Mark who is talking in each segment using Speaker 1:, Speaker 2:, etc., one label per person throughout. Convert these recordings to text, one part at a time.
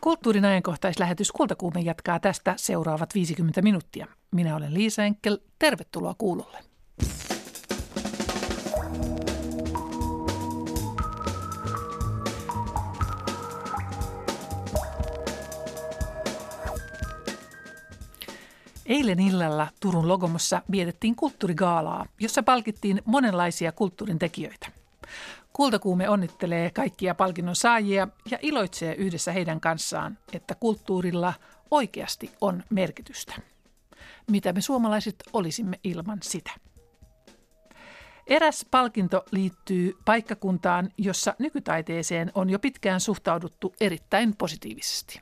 Speaker 1: Kulttuurin ajankohtaislähetys Kultakuume jatkaa tästä seuraavat 50 minuuttia. Minä olen Liisa Enkel. Tervetuloa kuulolle. Eilen illalla Turun Logomossa vietettiin kulttuurigaalaa, jossa palkittiin monenlaisia kulttuurin tekijöitä. Kultakuume onnittelee kaikkia palkinnon saajia ja iloitsee yhdessä heidän kanssaan, että kulttuurilla oikeasti on merkitystä. Mitä me suomalaiset olisimme ilman sitä? Eräs palkinto liittyy paikkakuntaan, jossa nykytaiteeseen on jo pitkään suhtauduttu erittäin positiivisesti.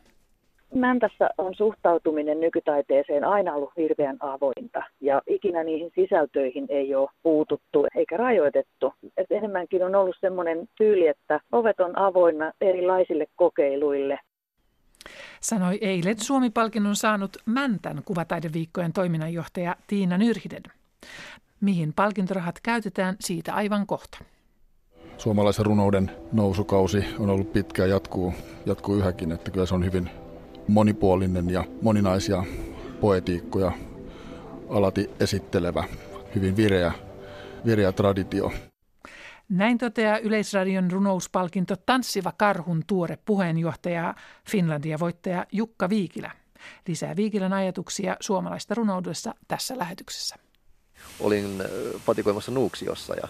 Speaker 2: Mäntässä on suhtautuminen nykytaiteeseen aina ollut hirveän avointa ja ikinä niihin sisältöihin ei ole puututtu eikä rajoitettu. Et enemmänkin on ollut semmoinen tyyli, että ovet on avoinna erilaisille kokeiluille.
Speaker 1: Sanoi eilen Suomi-palkinnon saanut Mäntän kuvataideviikkojen toiminnanjohtaja Tiina Nyrhiden. Mihin palkintorahat käytetään, siitä aivan kohta.
Speaker 3: Suomalaisen runouden nousukausi on ollut pitkä ja jatkuu, jatkuu yhäkin, että kyllä se on hyvin monipuolinen ja moninaisia poetiikkoja alati esittelevä, hyvin vireä, vireä traditio.
Speaker 1: Näin toteaa Yleisradion runouspalkinto Tanssiva karhun tuore puheenjohtaja Finlandia-voittaja Jukka Viikilä. Lisää Viikilän ajatuksia suomalaista runoudessa tässä lähetyksessä.
Speaker 4: Olin patikoimassa Nuuksiossa ja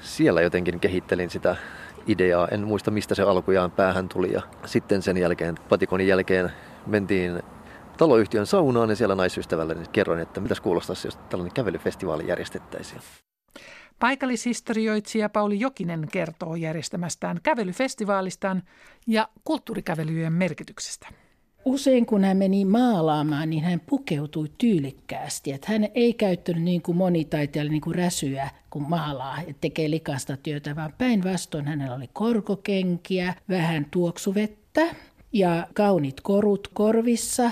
Speaker 4: siellä jotenkin kehittelin sitä ideaa. En muista mistä se alkujaan päähän tuli ja sitten sen jälkeen, patikonin jälkeen mentiin taloyhtiön saunaan ja siellä naisystävälle niin kerroin, että mitäs kuulostaisi, jos tällainen kävelyfestivaali järjestettäisiin.
Speaker 1: Paikallishistorioitsija Pauli Jokinen kertoo järjestämästään kävelyfestivaalistaan ja kulttuurikävelyjen merkityksestä.
Speaker 5: Usein kun hän meni maalaamaan, niin hän pukeutui tyylikkäästi. Että hän ei käyttänyt niin kuin monitaiteilija niin kuin räsyä, kun maalaa ja tekee likasta työtä, vaan päinvastoin hänellä oli korkokenkiä, vähän tuoksuvettä ja kaunit korut korvissa.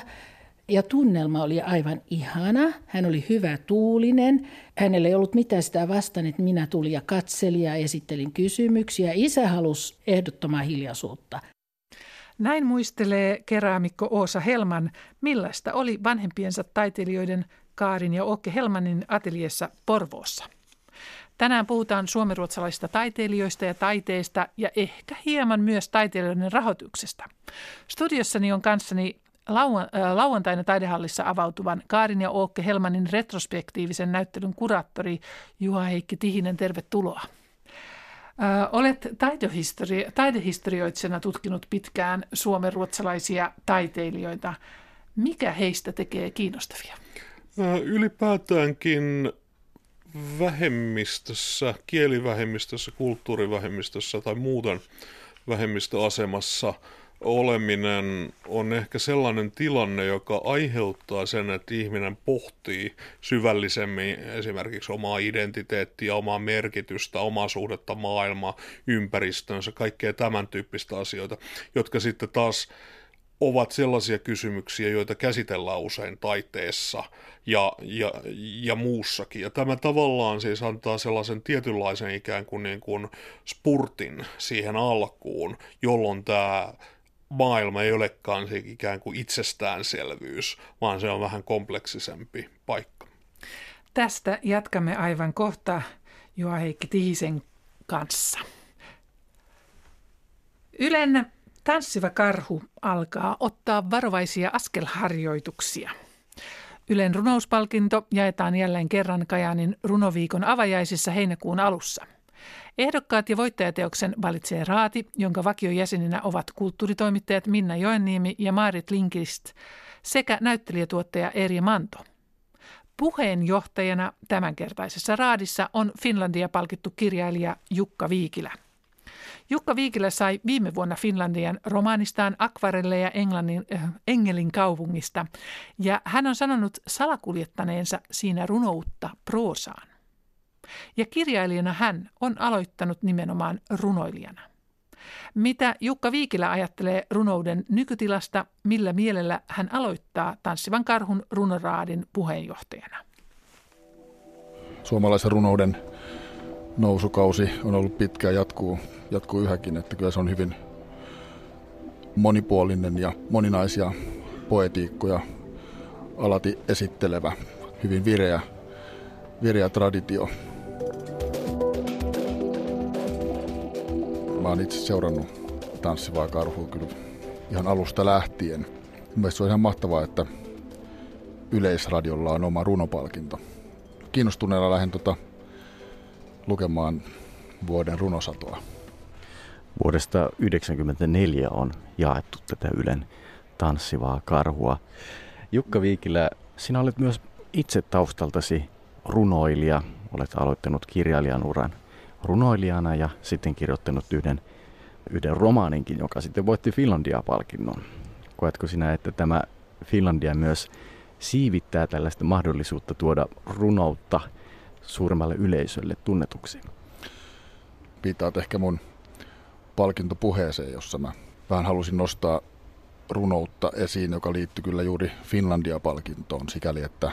Speaker 5: Ja tunnelma oli aivan ihana. Hän oli hyvä tuulinen. Hänellä ei ollut mitään sitä vastaan, että minä tulin ja katselin ja esittelin kysymyksiä. Isä halusi ehdottomaa hiljaisuutta.
Speaker 1: Näin muistelee keraamikko Oosa Helman, millaista oli vanhempiensa taiteilijoiden Kaarin ja Okke Helmanin ateliessa Porvoossa. Tänään puhutaan suomenruotsalaisista taiteilijoista ja taiteesta ja ehkä hieman myös taiteilijoiden rahoituksesta. Studiossani on kanssani lauantaina taidehallissa avautuvan Kaarin ja Ookke Helmanin retrospektiivisen näyttelyn kuraattori Juha Heikki Tihinen. Tervetuloa. Olet taidehistori- taidehistorioitsena tutkinut pitkään suomenruotsalaisia taiteilijoita. Mikä heistä tekee kiinnostavia?
Speaker 6: Ylipäätäänkin vähemmistössä, kielivähemmistössä, kulttuurivähemmistössä tai muuten vähemmistöasemassa oleminen on ehkä sellainen tilanne, joka aiheuttaa sen, että ihminen pohtii syvällisemmin esimerkiksi omaa identiteettiä, omaa merkitystä, omaa suhdetta maailmaa, ympäristönsä, kaikkea tämän tyyppistä asioita, jotka sitten taas ovat sellaisia kysymyksiä, joita käsitellään usein taiteessa ja, ja, ja muussakin. Ja tämä tavallaan siis antaa sellaisen tietynlaisen ikään kuin, niin kuin spurtin siihen alkuun, jolloin tämä maailma ei olekaan se ikään kuin itsestäänselvyys, vaan se on vähän kompleksisempi paikka.
Speaker 1: Tästä jatkamme aivan kohta Juha Heikki Tihisen kanssa. Ylen Tanssiva karhu alkaa ottaa varovaisia askelharjoituksia. Ylen runouspalkinto jaetaan jälleen kerran Kajaanin runoviikon avajaisissa heinäkuun alussa. Ehdokkaat ja voittajateoksen valitsee raati, jonka vakiojäseninä ovat kulttuuritoimittajat Minna Joenniemi ja Maarit Linkist sekä näyttelijätuottaja Eri Manto. Puheenjohtajana tämänkertaisessa raadissa on Finlandia palkittu kirjailija Jukka Viikilä. Jukka Viikilä sai viime vuonna Finlandian romaanistaan akvarelleja Englannin, äh, Engelin kaupungista, ja hän on sanonut salakuljettaneensa siinä runoutta proosaan. Ja kirjailijana hän on aloittanut nimenomaan runoilijana. Mitä Jukka Viikilä ajattelee runouden nykytilasta, millä mielellä hän aloittaa Tanssivan karhun runoraadin puheenjohtajana?
Speaker 3: Suomalaisen runouden nousukausi on ollut pitkä ja jatkuu, jatkuu yhäkin, että kyllä se on hyvin, monipuolinen ja moninaisia poetiikkoja alati esittelevä, hyvin vireä, vireä traditio. Mä oon itse seurannut tanssivaa karhua kyllä ihan alusta lähtien. Mielestäni se on ihan mahtavaa, että Yleisradiolla on oma runopalkinto. Kiinnostuneella lähden tota lukemaan vuoden runosatoa.
Speaker 7: Vuodesta 1994 on jaettu tätä Ylen tanssivaa karhua. Jukka Viikilä, sinä olet myös itse taustaltasi runoilija. Olet aloittanut kirjailijan uran runoilijana ja sitten kirjoittanut yhden, yhden romaaninkin, joka sitten voitti Finlandia-palkinnon. Koetko sinä, että tämä Finlandia myös siivittää tällaista mahdollisuutta tuoda runoutta suuremmalle yleisölle tunnetuksi?
Speaker 3: Viittaat ehkä mun palkintopuheeseen, jossa mä vähän halusin nostaa runoutta esiin, joka liittyy kyllä juuri Finlandia-palkintoon sikäli, että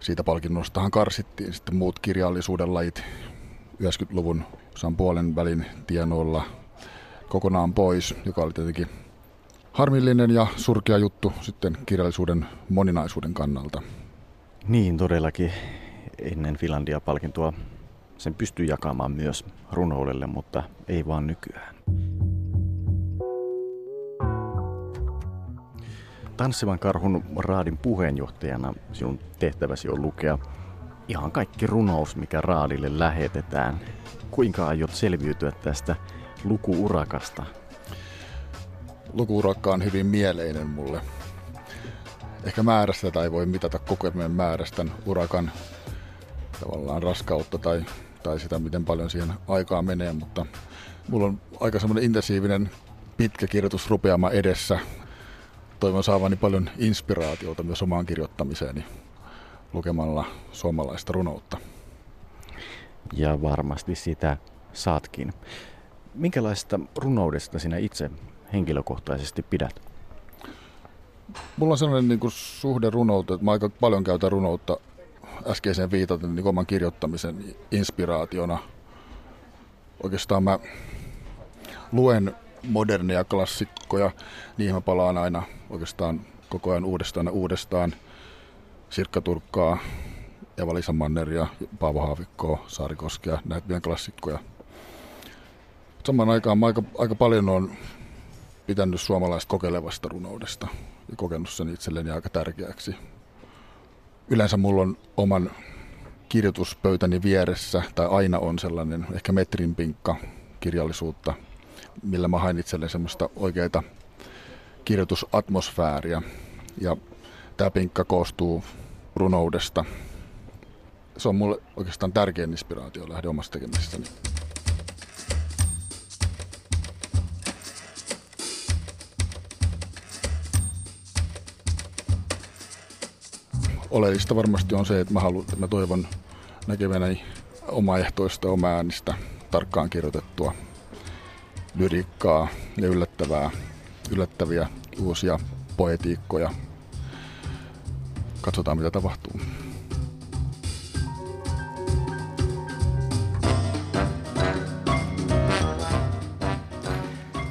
Speaker 3: siitä palkinnostahan karsittiin sitten muut kirjallisuuden lajit 90-luvun saan puolen välin tienoilla kokonaan pois, joka oli tietenkin harmillinen ja surkea juttu sitten kirjallisuuden moninaisuuden kannalta.
Speaker 7: Niin, todellakin ennen Finlandia-palkintoa sen pystyy jakamaan myös runoudelle, mutta ei vaan nykyään. Tanssivan karhun raadin puheenjohtajana sinun tehtäväsi on lukea ihan kaikki runous, mikä raadille lähetetään. Kuinka aiot selviytyä tästä lukuurakasta?
Speaker 3: Lukuurakka on hyvin mieleinen mulle. Ehkä määrästä tai voi mitata koko ajan määrästä urakan tavallaan raskautta tai, tai sitä, miten paljon siihen aikaa menee, mutta mulla on aika semmoinen intensiivinen pitkä kirjoitusrupeama edessä. Toivon saavani paljon inspiraatiota myös omaan kirjoittamiseeni lukemalla suomalaista runoutta.
Speaker 7: Ja varmasti sitä saatkin. Minkälaista runoudesta sinä itse henkilökohtaisesti pidät?
Speaker 3: Mulla on sellainen niin kuin suhde runouteen, että mä aika paljon käytän runoutta äskeiseen viitaten niin oman kirjoittamisen inspiraationa. Oikeastaan mä luen moderneja klassikkoja, niihin mä palaan aina oikeastaan koko ajan uudestaan ja uudestaan. Sirkka Turkkaa, Eva-Liisa Manneria, Paavo Haavikkoa, Saarikoskea, näitä meidän klassikkoja. Samaan aikaan mä aika, aika paljon on pitänyt suomalaista kokeilevasta runoudesta ja kokenut sen itselleni aika tärkeäksi. Yleensä mulla on oman kirjoituspöytäni vieressä, tai aina on sellainen ehkä metrin pinkka kirjallisuutta, millä mä hain itselleni semmoista oikeita kirjoitusatmosfääriä. Ja tämä pinkka koostuu runoudesta. Se on mulle oikeastaan tärkein inspiraatio lähde omasta tekemisestäni. Oleellista varmasti on se, että mä, haluan, mä toivon näkeväni omaehtoista, omaäänistä, tarkkaan kirjoitettua lyriikkaa ja yllättävää, yllättäviä uusia poetiikkoja katsotaan mitä tapahtuu.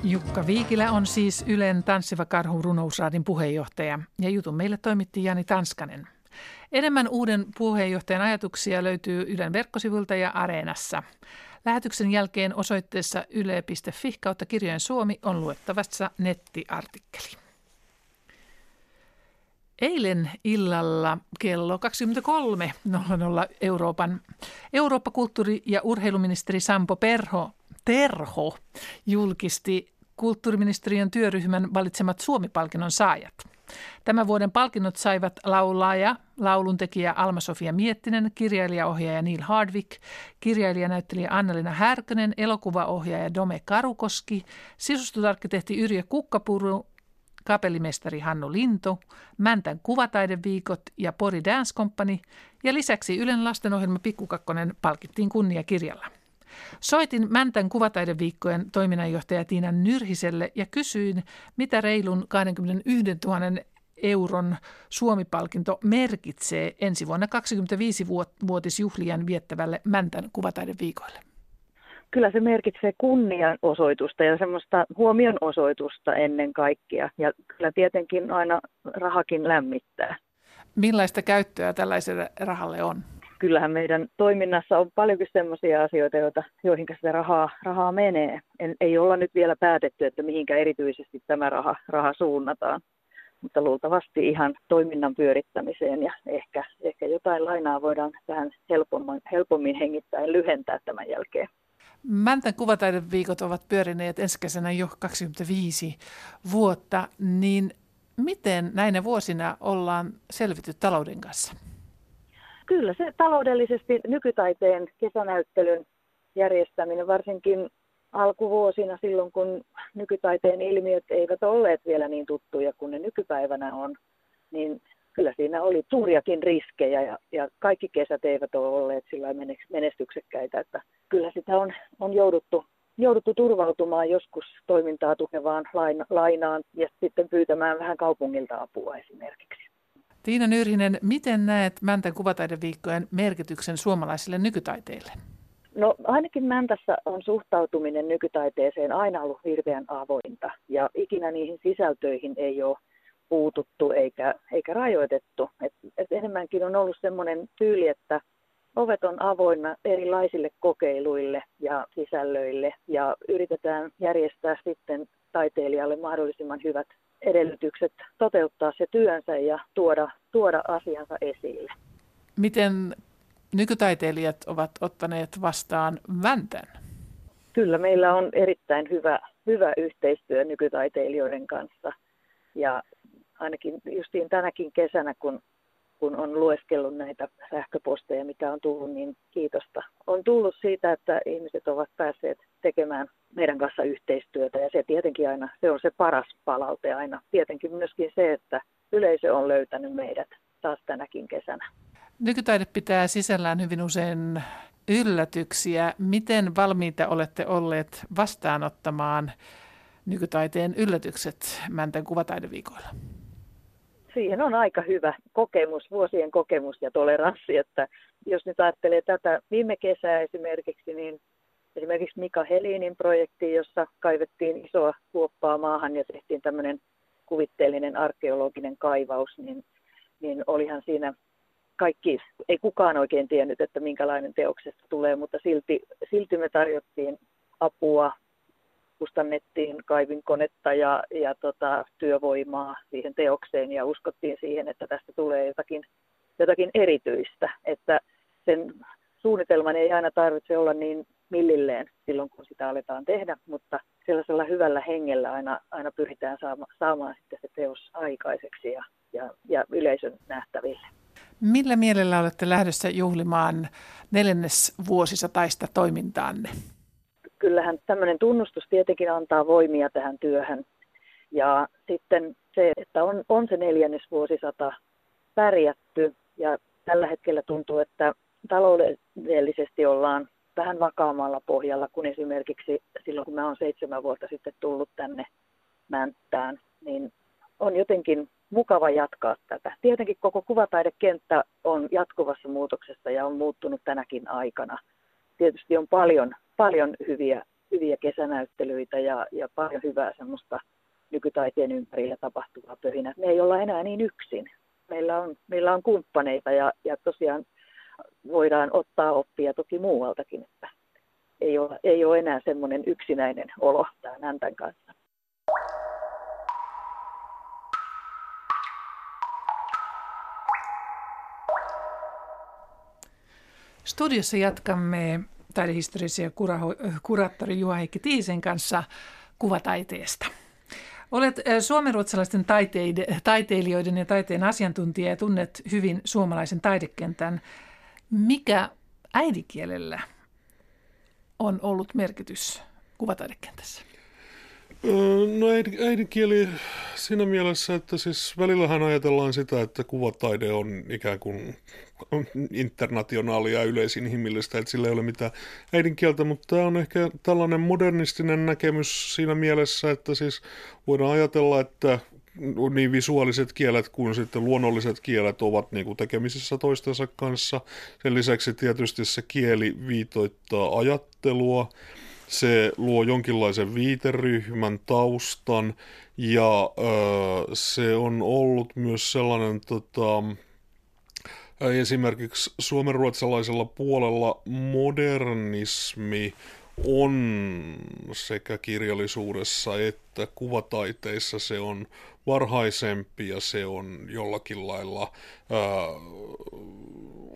Speaker 1: Jukka Viikilä on siis Ylen Tanssiva karhu runousraadin puheenjohtaja ja jutun meille toimitti Jani Tanskanen. Enemmän uuden puheenjohtajan ajatuksia löytyy Ylen verkkosivulta ja Areenassa. Lähetyksen jälkeen osoitteessa yle.fi kautta kirjojen Suomi on luettavassa nettiartikkeli. Eilen illalla kello 23.00 Euroopan Eurooppa-kulttuuri- ja urheiluministeri Sampo Perho, Terho julkisti kulttuuriministeriön työryhmän valitsemat Suomi-palkinnon saajat. Tämän vuoden palkinnot saivat laulaja, lauluntekijä Alma-Sofia Miettinen, kirjailijaohjaaja Neil Hardwick, kirjailijanäyttelijä Annalina Härkönen, elokuvaohjaaja Dome Karukoski, sisustusarkkitehti Yrjö Kukkapuru kapellimestari Hannu Linto, Mäntän kuvataideviikot ja Pori Dance Company ja lisäksi Ylen lastenohjelma Pikkukakkonen palkittiin kunniakirjalla. Soitin Mäntän kuvataideviikkojen toiminnanjohtaja Tiina Nyrhiselle ja kysyin, mitä reilun 21 000 euron Suomi-palkinto merkitsee ensi vuonna 25-vuotisjuhlian viettävälle Mäntän kuvataideviikoille.
Speaker 2: kyllä se merkitsee kunnianosoitusta ja semmoista huomionosoitusta ennen kaikkea. Ja kyllä tietenkin aina rahakin lämmittää.
Speaker 1: Millaista käyttöä tällaiselle rahalle on?
Speaker 2: Kyllähän meidän toiminnassa on paljonkin sellaisia asioita, joita, joihin sitä rahaa, rahaa menee. En, ei olla nyt vielä päätetty, että mihinkä erityisesti tämä raha, raha suunnataan mutta luultavasti ihan toiminnan pyörittämiseen ja ehkä, ehkä jotain lainaa voidaan tähän helpommin, helpommin hengittää ja lyhentää tämän jälkeen.
Speaker 1: Mäntän kuvataideviikot ovat pyörineet ensi kesänä jo 25 vuotta, niin miten näinä vuosina ollaan selvitty talouden kanssa?
Speaker 2: Kyllä se taloudellisesti nykytaiteen kesänäyttelyn järjestäminen, varsinkin alkuvuosina silloin, kun nykytaiteen ilmiöt eivät olleet vielä niin tuttuja kuin ne nykypäivänä on, niin kyllä siinä oli suuriakin riskejä ja, ja kaikki kesät eivät ole olleet sillä menestyksekkäitä, että kyllä sitä on, on jouduttu, jouduttu turvautumaan joskus toimintaa tukevaan laina, lainaan ja sitten pyytämään vähän kaupungilta apua esimerkiksi.
Speaker 1: Tiina Nyrhinen, miten näet Mäntän kuvataideviikkojen merkityksen suomalaisille nykytaiteille?
Speaker 2: No ainakin Mäntässä on suhtautuminen nykytaiteeseen aina ollut hirveän avointa ja ikinä niihin sisältöihin ei ole puututtu eikä, eikä rajoitettu. Et, et enemmänkin on ollut semmoinen tyyli, että ovet on avoinna erilaisille kokeiluille ja sisällöille ja yritetään järjestää sitten taiteilijalle mahdollisimman hyvät edellytykset toteuttaa se työnsä ja tuoda, tuoda asiansa esille.
Speaker 1: Miten nykytaiteilijat ovat ottaneet vastaan Väntän?
Speaker 2: Kyllä, meillä on erittäin hyvä, hyvä yhteistyö nykytaiteilijoiden kanssa. Ja ainakin justiin tänäkin kesänä, kun, kun on lueskellut näitä sähköposteja, mitä on tullut, niin kiitosta. On tullut siitä, että ihmiset ovat päässeet tekemään meidän kanssa yhteistyötä ja se tietenkin aina, se on se paras palaute aina. Tietenkin myöskin se, että yleisö on löytänyt meidät taas tänäkin kesänä.
Speaker 1: Nykytaide pitää sisällään hyvin usein yllätyksiä. Miten valmiita olette olleet vastaanottamaan nykytaiteen yllätykset Mäntän kuvataideviikoilla?
Speaker 2: Siihen on aika hyvä kokemus, vuosien kokemus ja toleranssi, että jos nyt ajattelee tätä viime kesää esimerkiksi, niin esimerkiksi Mika Helinin projekti, jossa kaivettiin isoa kuoppaa maahan ja tehtiin tämmöinen kuvitteellinen arkeologinen kaivaus, niin, niin olihan siinä kaikki, ei kukaan oikein tiennyt, että minkälainen teoksesta tulee, mutta silti, silti me tarjottiin apua, kustannettiin kaivinkonetta ja, ja tota, työvoimaa siihen teokseen ja uskottiin siihen, että tästä tulee jotakin, jotakin erityistä, että sen suunnitelman ei aina tarvitse olla niin millilleen silloin, kun sitä aletaan tehdä, mutta sellaisella hyvällä hengellä aina, aina pyritään saama, saamaan sitten se teos aikaiseksi ja, ja, ja yleisön nähtäville.
Speaker 1: Millä mielellä olette lähdössä juhlimaan neljännesvuosisataista toimintaanne?
Speaker 2: Kyllähän tämmöinen tunnustus tietenkin antaa voimia tähän työhön. Ja sitten se, että on, on se neljännesvuosisata pärjätty ja tällä hetkellä tuntuu, että taloudellisesti ollaan vähän vakaammalla pohjalla kuin esimerkiksi silloin, kun mä oon seitsemän vuotta sitten tullut tänne Mänttään, niin on jotenkin mukava jatkaa tätä. Tietenkin koko kuvataidekenttä on jatkuvassa muutoksessa ja on muuttunut tänäkin aikana. Tietysti on paljon, paljon hyviä, hyviä kesänäyttelyitä ja, ja paljon hyvää semmoista nykytaiteen ympärillä tapahtuvaa pöhinää. Me ei olla enää niin yksin. Meillä on, meillä on kumppaneita ja, ja tosiaan voidaan ottaa oppia toki muualtakin, että ei ole, ei ole enää semmoinen yksinäinen olo tämän Näntän kanssa.
Speaker 1: Studiossa jatkamme taidehistoriassa kuraattori Juha Heikki Tiisen kanssa kuvataiteesta. Olet suomenruotsalaisten taiteilijoiden ja taiteen asiantuntija ja tunnet hyvin suomalaisen taidekentän. Mikä äidinkielellä on ollut merkitys kuvataidekentässä?
Speaker 6: No äidinkieli siinä mielessä, että siis välillähän ajatellaan sitä, että kuvataide on ikään kuin internationaalia ja yleisinhimillistä, että sillä ei ole mitään äidinkieltä, mutta tämä on ehkä tällainen modernistinen näkemys siinä mielessä, että siis voidaan ajatella, että niin visuaaliset kielet kuin sitten luonnolliset kielet ovat niin kuin tekemisissä toistensa kanssa. Sen lisäksi tietysti se kieli viitoittaa ajattelua, se luo jonkinlaisen viiteryhmän taustan ja ö, se on ollut myös sellainen tota, esimerkiksi suomenruotsalaisella puolella modernismi on sekä kirjallisuudessa että kuvataiteissa se on varhaisempi ja se on jollakin lailla ää,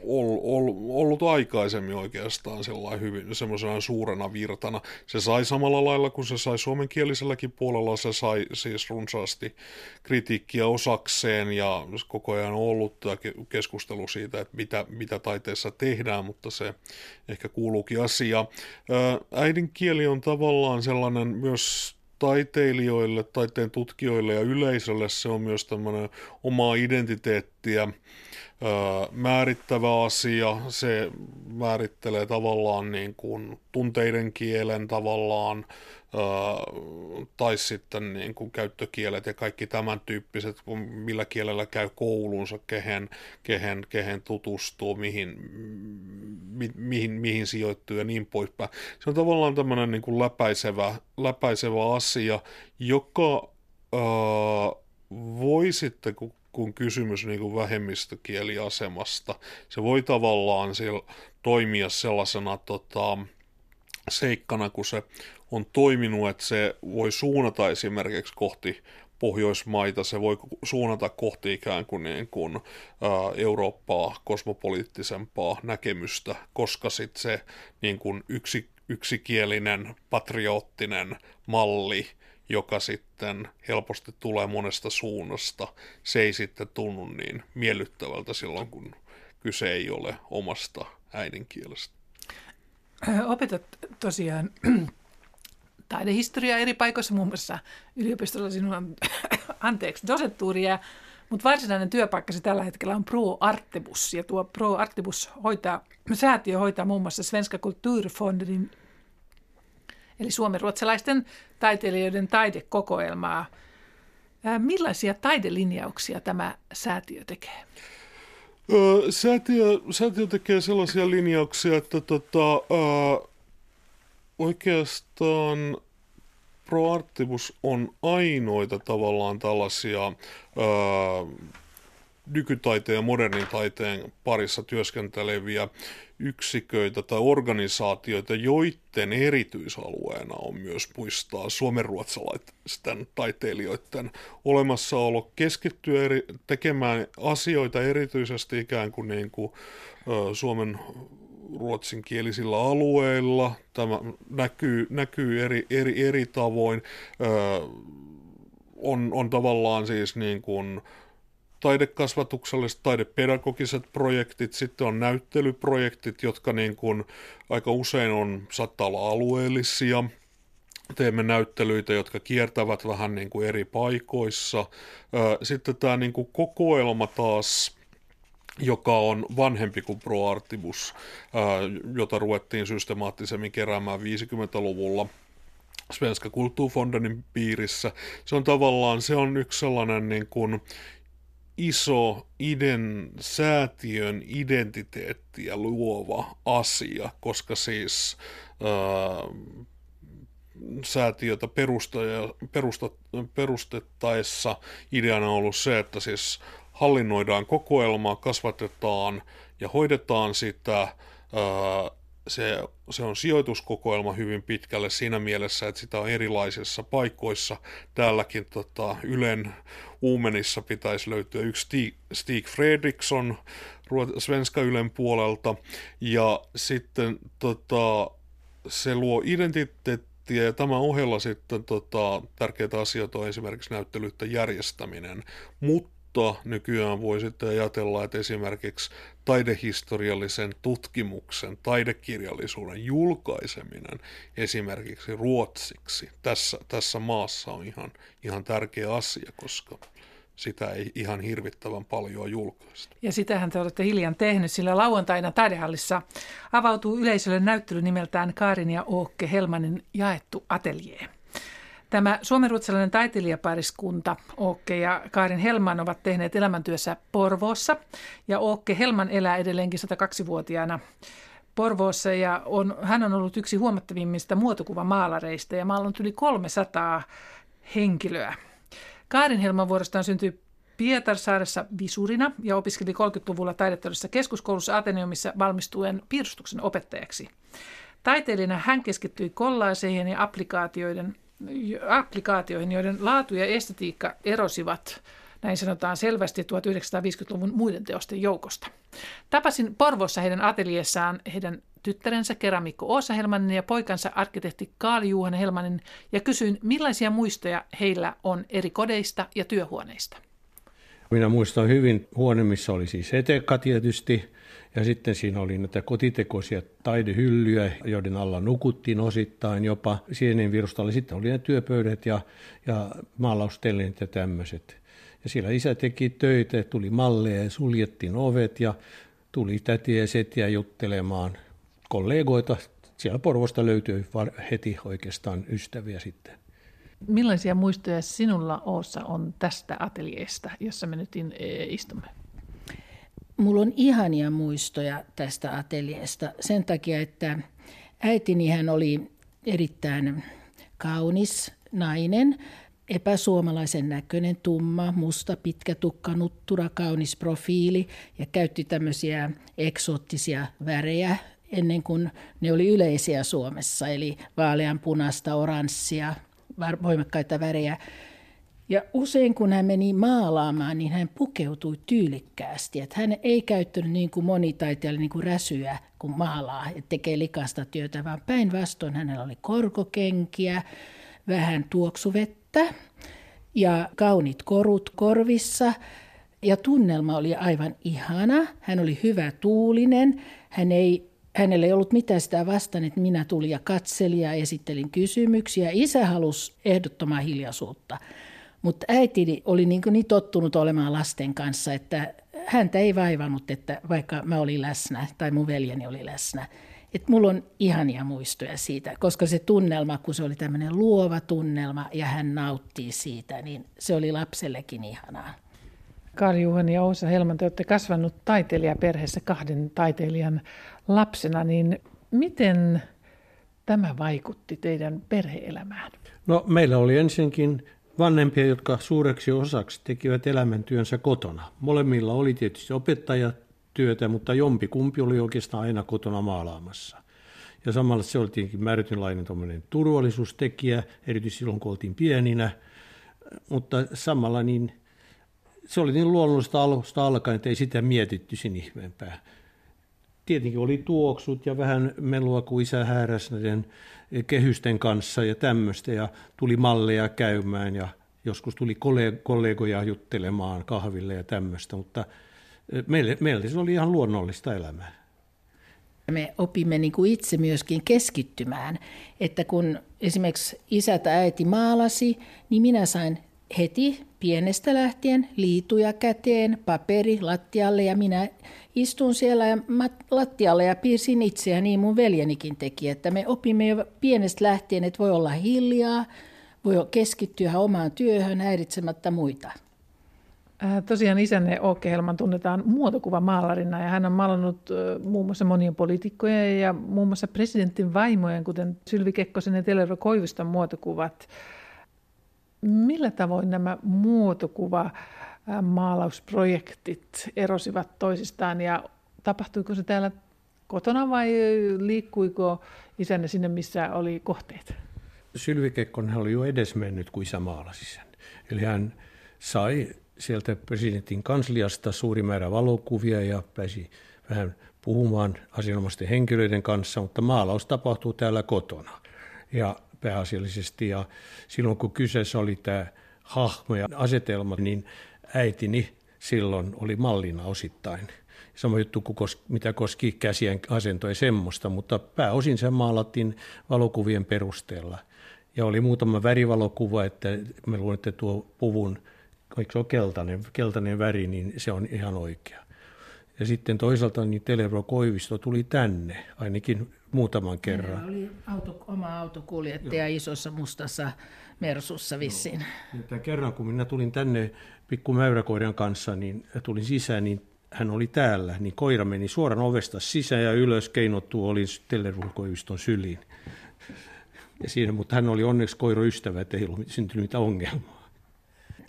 Speaker 6: ollut aikaisemmin oikeastaan sellainen hyvin semmoisena suurena virtana. Se sai samalla lailla kuin se sai suomenkieliselläkin puolella, se sai siis runsaasti kritiikkiä osakseen ja koko ajan ollut tämä keskustelu siitä, että mitä, mitä taiteessa tehdään, mutta se ehkä kuuluukin asia. Äidinkieli on tavallaan sellainen myös taiteilijoille, taiteen tutkijoille ja yleisölle se on myös tämmöinen omaa identiteettiä määrittävä asia. Se määrittelee tavallaan niin kuin tunteiden kielen tavallaan, tai sitten niin kuin käyttökielet ja kaikki tämän tyyppiset, millä kielellä käy koulunsa, kehen, kehen, kehen tutustuu, mihin, mi, mihin, mihin sijoittuu ja niin poispäin. Se on tavallaan tämmöinen niin kuin läpäisevä, läpäisevä asia, joka ää, voi sitten, kun kun kysymys niin kuin vähemmistökieliasemasta. Se voi tavallaan siellä toimia sellaisena tota, seikkana, kun se on toiminut, että se voi suunnata esimerkiksi kohti Pohjoismaita, se voi suunnata kohti ikään kuin, niin kuin Eurooppaa kosmopoliittisempaa näkemystä, koska sitten se niin kuin yksi, yksikielinen patriottinen malli joka sitten helposti tulee monesta suunnasta. Se ei sitten tunnu niin miellyttävältä silloin, kun kyse ei ole omasta äidinkielestä.
Speaker 1: Opetat tosiaan taidehistoriaa eri paikoissa, muun muassa yliopistolla sinun on, anteeksi, dosentuuria, mutta varsinainen työpaikkasi tällä hetkellä on Pro Artebus, ja tuo Pro Artebus hoitaa, säätiö hoitaa muun muassa Svenska Kulturfondin eli suomenruotsalaisten taiteilijoiden taidekokoelmaa. Millaisia taidelinjauksia tämä säätiö tekee?
Speaker 6: Säätiö, säätiö tekee sellaisia linjauksia, että tota, oikeastaan Pro Artibus on ainoita tavallaan tällaisia nykytaiteen ja modernin taiteen parissa työskenteleviä yksiköitä tai organisaatioita, joiden erityisalueena on myös muistaa suomenruotsalaisten taiteilijoiden olemassaolo, keskittyä eri, tekemään asioita erityisesti ikään kuin, niin kuin ö, Suomen ruotsinkielisillä alueilla. Tämä näkyy, näkyy eri, eri, eri tavoin. Ö, on, on tavallaan siis niin kuin, taidekasvatukselliset, taidepedagogiset projektit, sitten on näyttelyprojektit, jotka niin kuin aika usein on, saattaa olla alueellisia, teemme näyttelyitä, jotka kiertävät vähän niin kuin eri paikoissa. Sitten tämä niin kuin kokoelma taas, joka on vanhempi kuin Pro Artibus, jota ruvettiin systemaattisemmin keräämään 50-luvulla Svenska Kulturfondenin piirissä. Se on tavallaan, se on yksi sellainen niin kuin iso iden, säätiön identiteettiä luova asia, koska siis ää, säätiötä perusta, perustettaessa ideana on ollut se, että siis hallinnoidaan kokoelmaa, kasvatetaan ja hoidetaan sitä ää, se, se on sijoituskokoelma hyvin pitkälle siinä mielessä, että sitä on erilaisissa paikoissa. Täälläkin tota, Ylen Uumenissa pitäisi löytyä yksi Stig, Fredriksson Svenska Ylen puolelta. Ja sitten tota, se luo identiteettiä ja tämän ohella sitten tota, tärkeitä asioita on esimerkiksi näyttelyiden järjestäminen. Mutta mutta nykyään voi sitten ajatella, että esimerkiksi taidehistoriallisen tutkimuksen, taidekirjallisuuden julkaiseminen esimerkiksi ruotsiksi tässä, tässä maassa on ihan, ihan tärkeä asia, koska sitä ei ihan hirvittävän paljon julkaista.
Speaker 1: Ja sitähän te olette hiljan tehnyt, sillä lauantaina taidehallissa avautuu yleisölle näyttely nimeltään Kaarin ja Ookke Helmanin jaettu ateljee. Tämä suomenruotsalainen taiteilijapariskunta Ookke ja Kaarin Helman ovat tehneet elämäntyössä Porvoossa. Ja Ookke Helman elää edelleenkin 102-vuotiaana Porvoossa ja on, hän on ollut yksi huomattavimmista muotokuvamaalareista ja maalannut yli 300 henkilöä. Kaarin Helman vuorostaan syntyi Pietarsaaressa visurina ja opiskeli 30-luvulla taideteollisessa keskuskoulussa Ateneumissa valmistuen piirustuksen opettajaksi. Taiteilijana hän keskittyi kollaaseihin ja applikaatioiden, applikaatioihin, joiden laatu ja estetiikka erosivat näin sanotaan selvästi 1950-luvun muiden teosten joukosta. Tapasin Porvossa heidän ateliessaan heidän tyttärensä keramikko Oosa Helmanin ja poikansa arkkitehti Kaali Juhan Helmanin ja kysyin, millaisia muistoja heillä on eri kodeista ja työhuoneista.
Speaker 8: Minä muistan hyvin huone, missä oli siis etekka tietysti, ja sitten siinä oli näitä kotitekoisia taidehyllyjä, joiden alla nukuttiin osittain jopa. Sienenvirusta oli sitten oli ne työpöydät ja, ja maalaustelleet ja tämmöiset. Ja siellä isä teki töitä, tuli malleja ja suljettiin ovet ja tuli tätiä ja setiä juttelemaan. Kollegoita siellä Porvosta löytyi heti oikeastaan ystäviä sitten.
Speaker 1: Millaisia muistoja sinulla Oossa on tästä ateljeesta, jossa me nyt e, istumme?
Speaker 5: Mulla on ihania muistoja tästä ateljeesta sen takia, että äitini hän oli erittäin kaunis nainen, epäsuomalaisen näköinen, tumma, musta, pitkä tukka, nuttura, kaunis profiili ja käytti tämmöisiä eksoottisia värejä ennen kuin ne oli yleisiä Suomessa, eli vaaleanpunasta, oranssia, voimakkaita värejä. Ja usein kun hän meni maalaamaan, niin hän pukeutui tyylikkäästi. Että hän ei käyttänyt niin kuin moni taiteilija niin kuin räsyä, kun maalaa, että tekee likasta työtä, vaan päinvastoin hänellä oli korkokenkiä, vähän tuoksuvettä ja kaunit korut korvissa. Ja tunnelma oli aivan ihana. Hän oli hyvä tuulinen. Hän ei hänellä ei ollut mitään sitä vastaan, että minä tulin ja katselin ja esittelin kysymyksiä. Isä halusi ehdottomaa hiljaisuutta, mutta äiti oli niin, niin tottunut olemaan lasten kanssa, että häntä ei vaivannut, että vaikka mä olin läsnä tai mun veljeni oli läsnä. Että mulla on ihania muistoja siitä, koska se tunnelma, kun se oli tämmöinen luova tunnelma ja hän nauttii siitä, niin se oli lapsellekin ihanaa.
Speaker 1: Karl Juhan ja Ousa Helman, te olette kasvanut taiteilijaperheessä kahden taiteilijan lapsena, niin miten tämä vaikutti teidän perheelämään?
Speaker 8: No meillä oli ensinkin vanhempia, jotka suureksi osaksi tekivät elämäntyönsä kotona. Molemmilla oli tietysti opettajatyötä, mutta jompi kumpi oli oikeastaan aina kotona maalaamassa. Ja samalla se oltiinkin määrätynlainen turvallisuustekijä, erityisesti silloin kun oltiin pieninä, mutta samalla niin se oli niin luonnollista alusta alkaen, että ei sitä mietitty sin ihmeempää. Tietenkin oli tuoksut ja vähän melua, kun isä hääräsi näiden kehysten kanssa ja tämmöistä, ja tuli malleja käymään ja joskus tuli kollegoja juttelemaan kahville ja tämmöistä, mutta meille, meille se oli ihan luonnollista elämää.
Speaker 5: Me opimme niin kuin itse myöskin keskittymään, että kun esimerkiksi isä tai äiti maalasi, niin minä sain heti pienestä lähtien liituja käteen, paperi lattialle ja minä istun siellä ja lattialle ja piirsin itseä, niin mun veljenikin teki, että me opimme jo pienestä lähtien, että voi olla hiljaa, voi keskittyä omaan työhön häiritsemättä muita.
Speaker 1: Äh, tosiaan isänne Åke Helman tunnetaan muotokuvamaalarina ja hän on maalannut muun muassa monien poliitikkojen ja muun muassa presidentin vaimojen, kuten Sylvi Kekkosen ja Telero Koiviston muotokuvat. Millä tavoin nämä muotokuva maalausprojektit erosivat toisistaan ja tapahtuiko se täällä kotona vai liikkuiko isänne sinne, missä oli kohteet?
Speaker 8: Sylvi Kekkonen oli jo edesmennyt, kun isä maalasi sen. Eli hän sai sieltä presidentin kansliasta suuri määrä valokuvia ja pääsi vähän puhumaan asianomaisten henkilöiden kanssa, mutta maalaus tapahtuu täällä kotona. Ja pääasiallisesti. Ja silloin kun kyseessä oli tämä hahmo ja asetelma, niin äitini silloin oli mallina osittain. Sama juttu kuin kos, mitä koski käsien asentoja semmoista, mutta pääosin se maalattiin valokuvien perusteella. Ja oli muutama värivalokuva, että me luulen, että tuo puvun, eikö se ole keltainen, keltainen väri, niin se on ihan oikea. Ja sitten toisaalta niin Televro Koivisto tuli tänne, ainakin muutaman kerran.
Speaker 5: Meillä oli auto, oma autokuljettaja Joo. isossa mustassa Mersussa vissiin.
Speaker 8: Joo. kerran kun minä tulin tänne pikku mäyräkoiran kanssa, niin tulin sisään, niin hän oli täällä, niin koira meni suoraan ovesta sisään ja ylös keinottu oli Tellerulkoiviston syliin. Ja siinä, mutta hän oli onneksi koiroystävä, että ei ollut syntynyt mitään ongelmaa.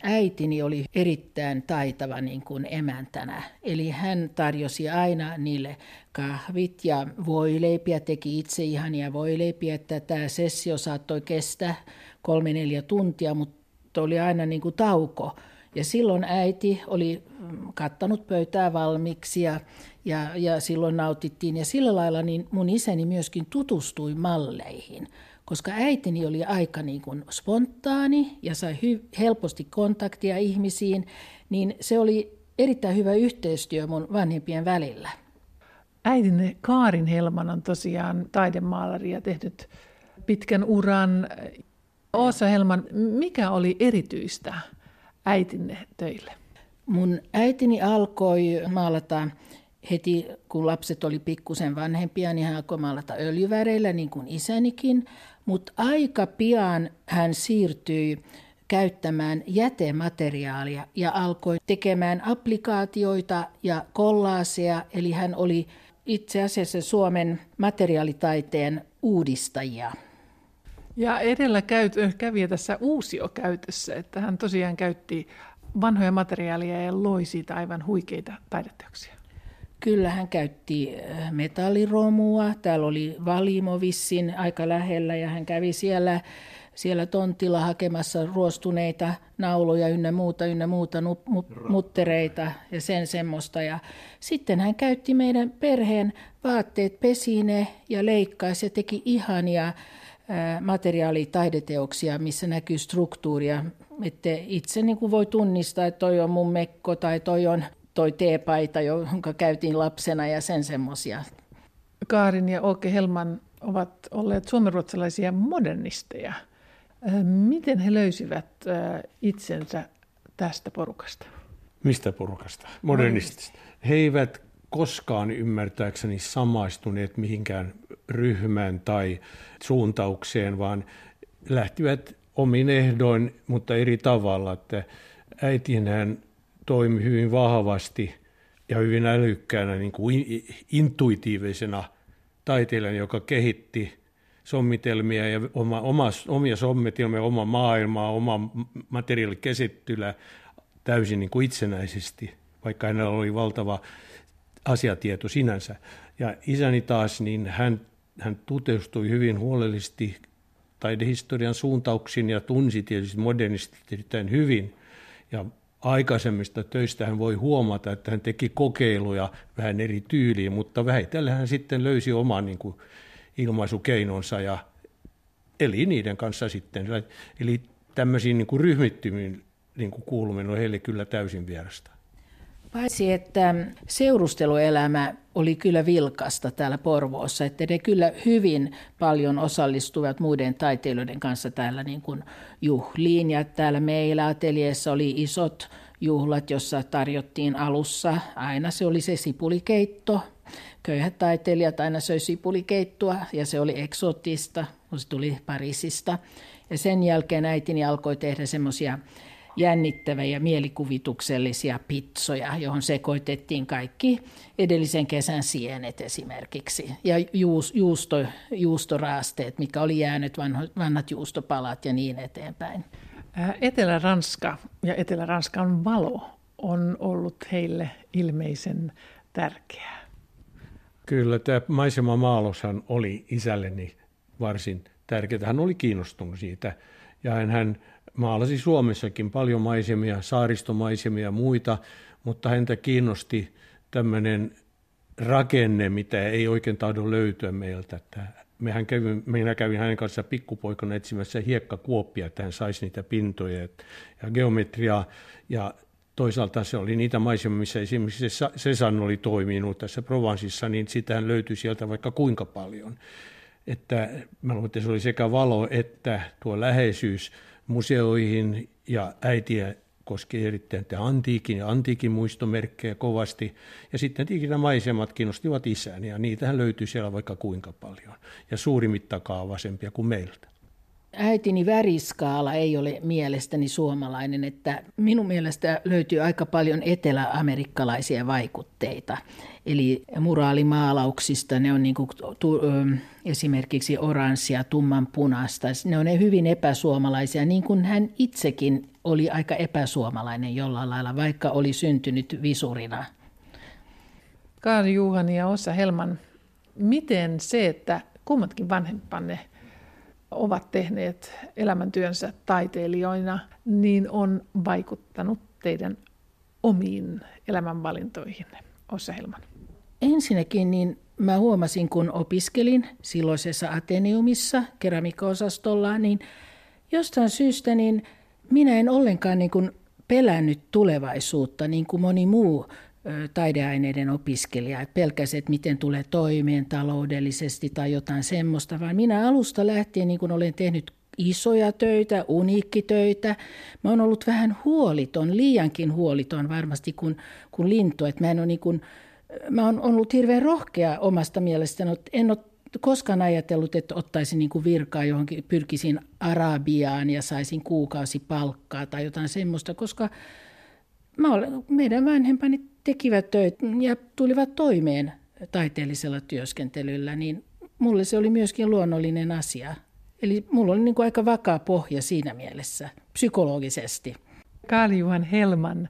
Speaker 5: Äitini oli erittäin taitava niin kuin emäntänä. Eli hän tarjosi aina niille kahvit ja voileipiä, teki itse ihania voileipiä, että tämä sessio saattoi kestää kolme neljä tuntia, mutta oli aina niin kuin tauko. Ja silloin äiti oli mm, kattanut pöytää valmiiksi ja, ja, ja silloin nautittiin. Ja sillä lailla niin mun isäni myöskin tutustui malleihin, koska äitini oli aika niin kuin spontaani ja sai hy- helposti kontaktia ihmisiin, niin se oli erittäin hyvä yhteistyö mun vanhempien välillä.
Speaker 1: Äitinne Kaarin Helman on tosiaan taidemaalari ja tehnyt pitkän uran. Oosa Helman, mikä oli erityistä äitinne töille?
Speaker 5: Mun äitini alkoi maalata heti, kun lapset oli pikkusen vanhempia, niin hän alkoi maalata öljyväreillä, niin kuin isänikin. Mutta aika pian hän siirtyi käyttämään jätemateriaalia ja alkoi tekemään applikaatioita ja kollaaseja, eli hän oli itse asiassa Suomen materiaalitaiteen uudistajia.
Speaker 1: Ja edellä kävi tässä uusiokäytössä, että hän tosiaan käytti vanhoja materiaaleja ja loi siitä aivan huikeita taideteoksia.
Speaker 5: Kyllä hän käytti äh, metalliromua. Täällä oli Valimovissin aika lähellä ja hän kävi siellä, siellä tontilla hakemassa ruostuneita nauloja ynnä muuta, ynnä muuta muttereita ja sen semmoista. Ja sitten hän käytti meidän perheen vaatteet, pesine ja leikkaisi ja teki ihania materiaalitaideteoksia, missä näkyy struktuuria, että itse niin kuin voi tunnistaa, että toi on mun mekko tai toi on toi teepaita, jonka käytiin lapsena ja sen semmoisia.
Speaker 1: Kaarin ja Åke Helman ovat olleet suomenruotsalaisia modernisteja. Miten he löysivät itsensä tästä porukasta?
Speaker 8: Mistä porukasta? Modernistista. He eivät koskaan ymmärtääkseni samaistuneet mihinkään ryhmään tai suuntaukseen, vaan lähtivät omin ehdoin, mutta eri tavalla. Että äitinään toimi hyvin vahvasti ja hyvin älykkäänä niin kuin intuitiivisena taiteilijana, joka kehitti sommitelmia ja oma, oma, omia sommitelmia, oma maailmaa, oma materiaalikäsittelyä täysin niin kuin itsenäisesti, vaikka hänellä oli valtava asiatieto sinänsä. Ja isäni taas, niin hän, hän tuteustui hyvin huolellisesti taidehistorian suuntauksiin ja tunsi tietysti modernisti erittäin hyvin. Ja aikaisemmista töistä hän voi huomata, että hän teki kokeiluja vähän eri tyyliin, mutta vähitellen hän sitten löysi oman niin kuin, ilmaisukeinonsa ja eli niiden kanssa sitten. Eli tämmöisiin niin kuin ryhmittymiin niin kuin kuuluminen on heille kyllä täysin vierasta.
Speaker 5: Paitsi että seurusteluelämä oli kyllä vilkasta täällä Porvoossa, että ne kyllä hyvin paljon osallistuivat muiden taiteilijoiden kanssa täällä niin kuin juhliin. Ja täällä meillä ateliessa oli isot juhlat, jossa tarjottiin alussa, aina se oli se sipulikeitto. Köyhät taiteilijat aina söi sipulikeittoa ja se oli eksotista, kun se tuli Pariisista. Ja sen jälkeen äitini alkoi tehdä semmoisia jännittäviä mielikuvituksellisia pitsoja, johon sekoitettiin kaikki edellisen kesän sienet esimerkiksi ja juus, juusto, juustoraasteet, mikä oli jäänyt vanho, vanhat juustopalat ja niin eteenpäin.
Speaker 1: Etelä-Ranska ja Etelä-Ranskan valo on ollut heille ilmeisen tärkeää.
Speaker 8: Kyllä, tämä maisemamaaloshan oli isälleni varsin tärkeää. Hän oli kiinnostunut siitä ja hän, hän maalasi Suomessakin paljon maisemia, saaristomaisemia ja muita, mutta häntä kiinnosti tämmöinen rakenne, mitä ei oikein tahdo löytyä meiltä. Mehän kävin, minä kävin hänen kanssa pikkupoikana etsimässä hiekkakuoppia, että hän saisi niitä pintoja ja geometriaa. Ja toisaalta se oli niitä maisemia, missä esimerkiksi se Sesan oli toiminut tässä Provansissa, niin sitähän löytyi sieltä vaikka kuinka paljon. Että mä luulen, että se oli sekä valo että tuo läheisyys museoihin ja äitiä koski erittäin antiikin ja antiikin muistomerkkejä kovasti. Ja sitten tietenkin maisemat kiinnostivat isään ja niitähän löytyy siellä vaikka kuinka paljon ja suuri mittakaavaisempia kuin meiltä.
Speaker 5: Äitini väriskaala ei ole mielestäni suomalainen, että minun mielestä löytyy aika paljon eteläamerikkalaisia vaikutteita. Eli muraalimaalauksista ne on niin kuin, tu, esimerkiksi oranssia, tumman punaista. Ne on ne hyvin epäsuomalaisia, niin kuin hän itsekin oli aika epäsuomalainen jollain lailla, vaikka oli syntynyt visurina.
Speaker 1: Kaari Juhani ja Ossa Helman, miten se, että kummatkin vanhempanne ovat tehneet elämäntyönsä taiteilijoina, niin on vaikuttanut teidän omiin elämänvalintoihinne? Ossa Helman.
Speaker 5: Ensinnäkin niin mä huomasin, kun opiskelin silloisessa Ateneumissa keramiikkaosastolla, niin jostain syystä niin minä en ollenkaan niin kuin pelännyt tulevaisuutta niin kuin moni muu taideaineiden opiskelija, että pelkäsi, että miten tulee toimeen taloudellisesti tai jotain semmoista, vaan minä alusta lähtien, niin kuin olen tehnyt isoja töitä, uniikkitöitä. Mä oon ollut vähän huoliton, liiankin huoliton varmasti kuin, kuin lintu, että mä en ole niin kuin, mä oon ollut hirveän rohkea omasta mielestäni, en ole koskaan ajatellut, että ottaisin niin kuin virkaa johonkin, pyrkisin Arabiaan ja saisin kuukausi palkkaa tai jotain semmoista, koska mä olen, meidän vanhempani tekivät töitä ja tulivat toimeen taiteellisella työskentelyllä, niin mulle se oli myöskin luonnollinen asia. Eli mulla oli niin kuin aika vakaa pohja siinä mielessä, psykologisesti.
Speaker 1: Kaali-Juhan Helman,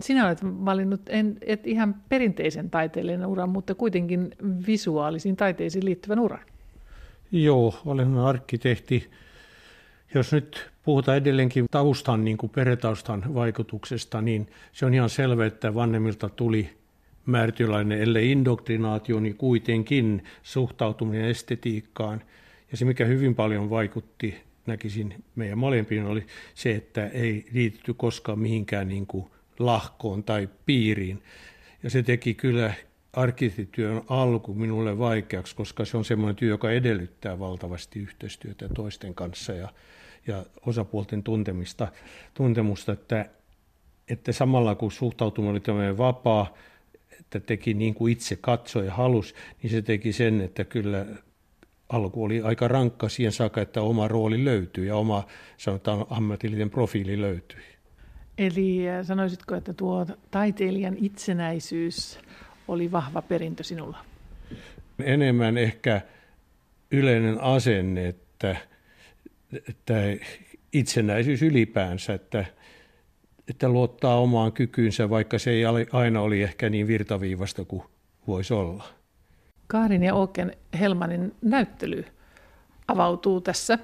Speaker 1: sinä olet valinnut en, et ihan perinteisen taiteellinen uran, mutta kuitenkin visuaalisiin taiteisiin liittyvän uran.
Speaker 8: Joo, olen arkkitehti. Jos nyt puhutaan edelleenkin taustan, niin kuin perhetaustan vaikutuksesta, niin se on ihan selvä, että vanhemmilta tuli määrätynlainen, ellei indoktrinaatio, niin kuitenkin suhtautuminen estetiikkaan. Ja se, mikä hyvin paljon vaikutti, näkisin meidän molempiin, oli se, että ei liitetty koskaan mihinkään niin kuin lahkoon tai piiriin. Ja se teki kyllä arkkitehtityön alku minulle vaikeaksi, koska se on semmoinen työ, joka edellyttää valtavasti yhteistyötä toisten kanssa ja, ja osapuolten tuntemista, tuntemusta, että, että samalla kun suhtautuminen oli tämmöinen vapaa, että teki niin kuin itse katsoi ja halusi, niin se teki sen, että kyllä alku oli aika rankka siihen saakka, että oma rooli löytyi ja oma sanotaan ammatillinen profiili löytyi.
Speaker 1: Eli äh, sanoisitko, että tuo taiteilijan itsenäisyys oli vahva perintö sinulla?
Speaker 8: Enemmän ehkä yleinen asenne, että, että itsenäisyys ylipäänsä, että, että luottaa omaan kykyynsä, vaikka se ei aina oli ehkä niin virtaviivasta kuin voisi olla.
Speaker 1: Kaarin ja Oken Helmanin näyttely avautuu tässä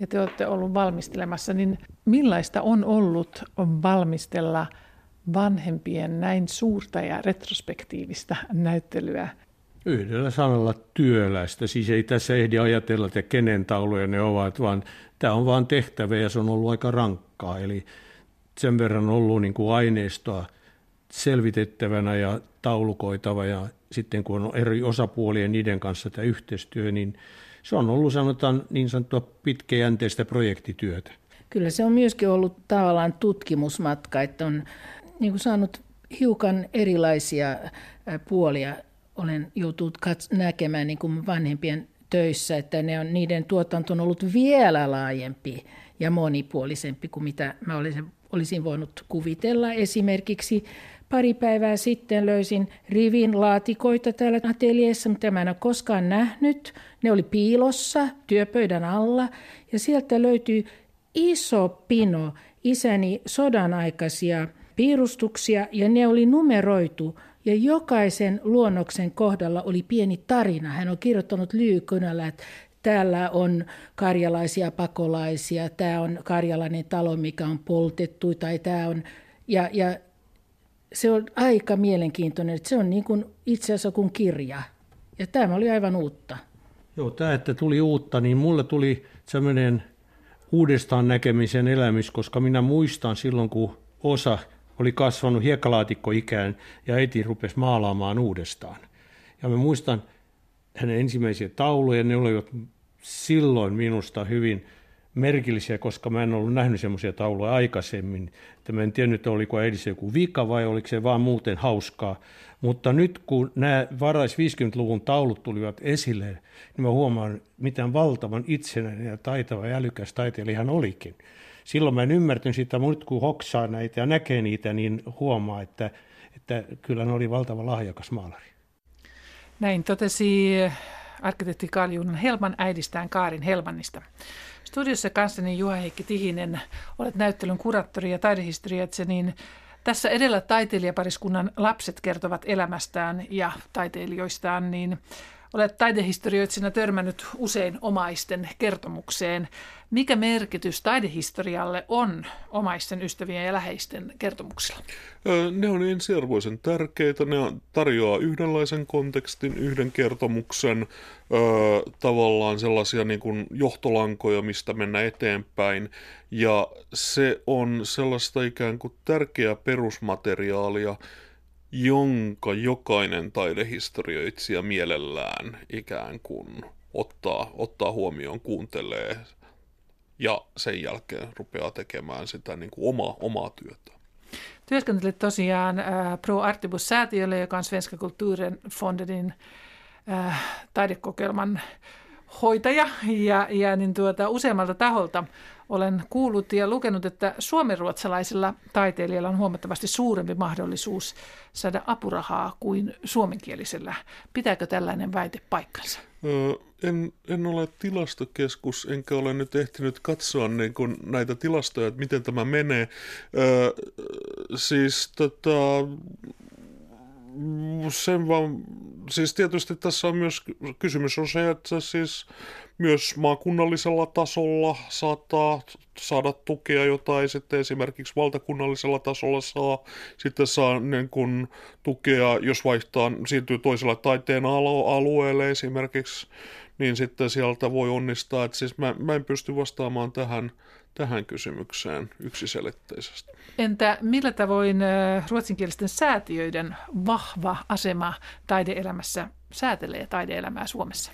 Speaker 1: ja te olette ollut valmistelemassa, niin millaista on ollut valmistella vanhempien näin suurta ja retrospektiivista näyttelyä?
Speaker 8: Yhdellä sanalla työläistä. Siis ei tässä ehdi ajatella, että kenen tauluja ne ovat, vaan tämä on vain tehtävä ja se on ollut aika rankkaa. Eli sen verran on ollut niin kuin aineistoa selvitettävänä ja taulukoitava ja sitten kun on eri osapuolia niiden kanssa tämä yhteistyö, niin se on ollut sanotaan niin sanottua pitkäjänteistä projektityötä.
Speaker 5: Kyllä se on myöskin ollut tavallaan tutkimusmatka, että on niin kuin saanut hiukan erilaisia puolia. Olen joutunut kats- näkemään niin kuin vanhempien töissä, että ne on, niiden tuotanto on ollut vielä laajempi ja monipuolisempi kuin mitä mä olisin, olisin voinut kuvitella. Esimerkiksi Pari päivää sitten löysin rivin laatikoita täällä ateljeessa, mutta mä en ole koskaan nähnyt. Ne oli piilossa työpöydän alla ja sieltä löytyi iso pino isäni sodan aikaisia piirustuksia ja ne oli numeroitu ja jokaisen luonnoksen kohdalla oli pieni tarina. Hän on kirjoittanut lyykynällä, että täällä on karjalaisia pakolaisia, tämä on karjalainen talo, mikä on poltettu, tai tämä on... Ja, ja se on aika mielenkiintoinen, että se on niin kuin itse asiassa kuin kirja. Ja tämä oli aivan uutta.
Speaker 8: Joo, tämä, että tuli uutta, niin mulle tuli sellainen uudestaan näkemisen elämys, koska minä muistan silloin, kun osa oli kasvanut hiekkalaatikkoikään ja äiti rupesi maalaamaan uudestaan. Ja mä muistan hänen ensimmäisiä tauluja, ne olivat silloin minusta hyvin merkillisiä, koska mä en ollut nähnyt semmoisia tauluja aikaisemmin. Että mä en tiennyt, oliko edessä joku vika vai oliko se vaan muuten hauskaa. Mutta nyt kun nämä varais 50-luvun taulut tulivat esille, niin mä huomaan, miten valtavan itsenäinen ja taitava ja älykäs taiteilija hän olikin. Silloin mä en ymmärtänyt sitä, mutta kun hoksaa näitä ja näkee niitä, niin huomaa, että, että kyllä hän oli valtava lahjakas maalari.
Speaker 1: Näin totesi arkkitehti Kaljun Helman äidistään Kaarin Helmannista. Studiossa kanssani Juha-Heikki Tihinen, olet näyttelyn kuraattori ja taidehistoriatse, niin tässä edellä taiteilijapariskunnan lapset kertovat elämästään ja taiteilijoistaan, niin Olet taidehistorioitsijana törmännyt usein omaisten kertomukseen. Mikä merkitys taidehistorialle on omaisten ystävien ja läheisten kertomuksilla?
Speaker 6: Ne on ensiarvoisen tärkeitä. Ne tarjoaa yhdenlaisen kontekstin, yhden kertomuksen, tavallaan sellaisia niin kuin johtolankoja, mistä mennä eteenpäin. Ja se on sellaista ikään kuin tärkeää perusmateriaalia, jonka jokainen taidehistorioitsija mielellään ikään kuin ottaa, ottaa huomioon, kuuntelee ja sen jälkeen rupeaa tekemään sitä niin kuin oma, omaa työtä.
Speaker 1: Työskentelet tosiaan äh, Pro Artibus-säätiölle, joka on Svenska Kulturenfondenin äh, taidekokeilman hoitaja ja, ja niin tuota, useammalta taholta olen kuullut ja lukenut, että suomenruotsalaisilla taiteilijoilla on huomattavasti suurempi mahdollisuus saada apurahaa kuin suomenkielisellä. Pitääkö tällainen väite paikkansa?
Speaker 6: En, en ole tilastokeskus, enkä ole nyt ehtinyt katsoa niin kuin näitä tilastoja, että miten tämä menee. Öö, siis tota, sen vaan, siis tietysti tässä on myös kysymys on se, että siis myös maakunnallisella tasolla saattaa saada tukea, jota ei sitten esimerkiksi valtakunnallisella tasolla saa. Sitten saa niin kun, tukea, jos vaihtaa, siirtyy toisella taiteen alueelle esimerkiksi, niin sitten sieltä voi onnistaa. Että siis mä, mä en pysty vastaamaan tähän, tähän kysymykseen yksiselitteisesti.
Speaker 1: Entä millä tavoin ruotsinkielisten säätiöiden vahva asema taideelämässä säätelee taideelämää Suomessa?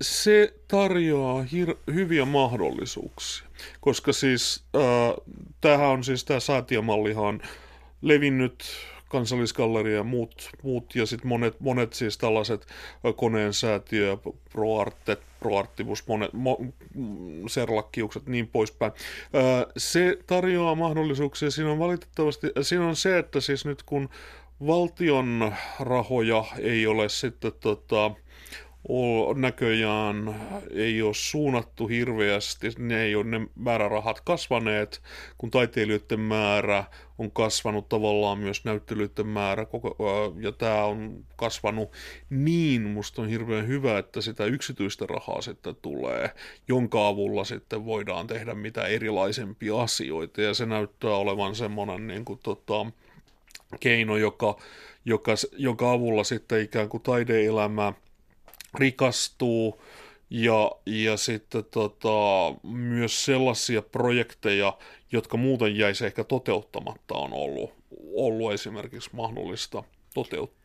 Speaker 6: Se tarjoaa hir- hyviä mahdollisuuksia, koska siis äh, tämähän on siis tämä säätiömallihan levinnyt kansallisgalleria ja muut, muut ja sitten monet, monet siis tällaiset koneen säätiö, ProArtet, ProArtibus, monet, mo, serlakkiukset, niin poispäin. Se tarjoaa mahdollisuuksia. Siinä on valitettavasti, siinä on se, että siis nyt kun valtion rahoja ei ole sitten tota, näköjään ei ole suunnattu hirveästi, ne ei ole ne määrärahat kasvaneet, kun taiteilijoiden määrä on kasvanut tavallaan myös näyttelyiden määrä, ja tämä on kasvanut niin, musta on hirveän hyvä, että sitä yksityistä rahaa sitten tulee, jonka avulla sitten voidaan tehdä mitä erilaisempia asioita, ja se näyttää olevan semmoinen niin kuin, tota, keino, joka, joka, jonka avulla sitten ikään kuin taideelämä rikastuu ja, ja sitten tota, myös sellaisia projekteja, jotka muuten jäisi ehkä toteuttamatta, on ollut, ollut esimerkiksi mahdollista toteuttaa.